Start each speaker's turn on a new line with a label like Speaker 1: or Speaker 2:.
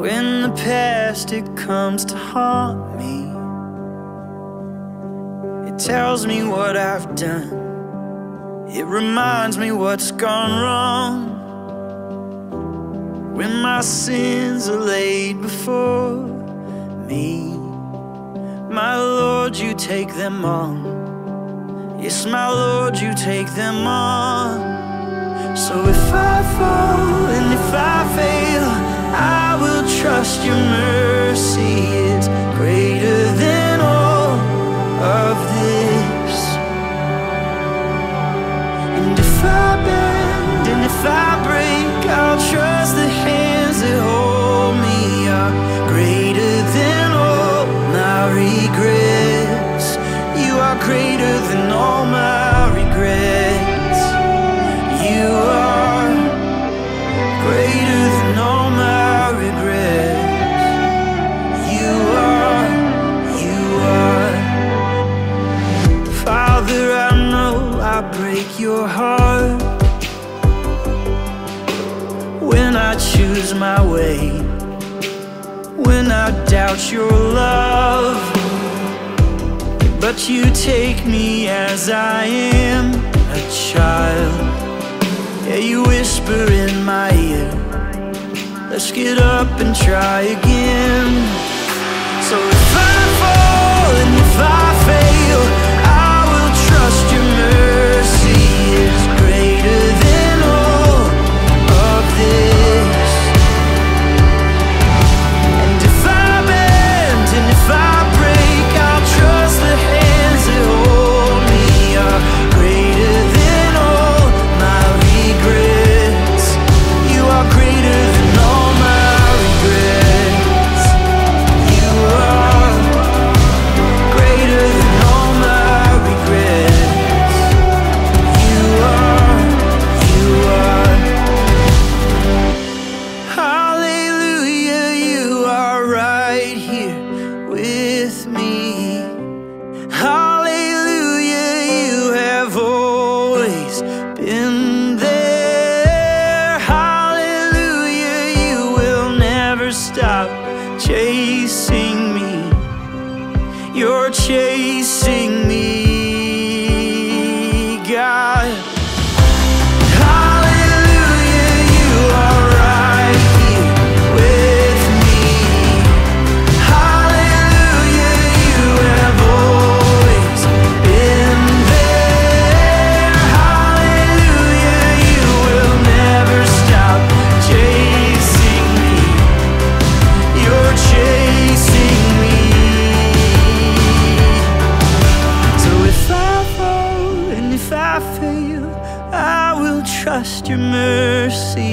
Speaker 1: When the past it comes to haunt me, it tells me what I've done. It reminds me what's gone wrong. When my sins are laid before me, my Lord, you take them on. Yes, my Lord, you take them on. So if I fall and if I fail, trust your mercy I choose my way, when I doubt your love. But you take me as I am, a child. Yeah, you whisper in my ear. Let's get up and try again. So if I been there. Hallelujah, you will never stop chasing trust your mercy.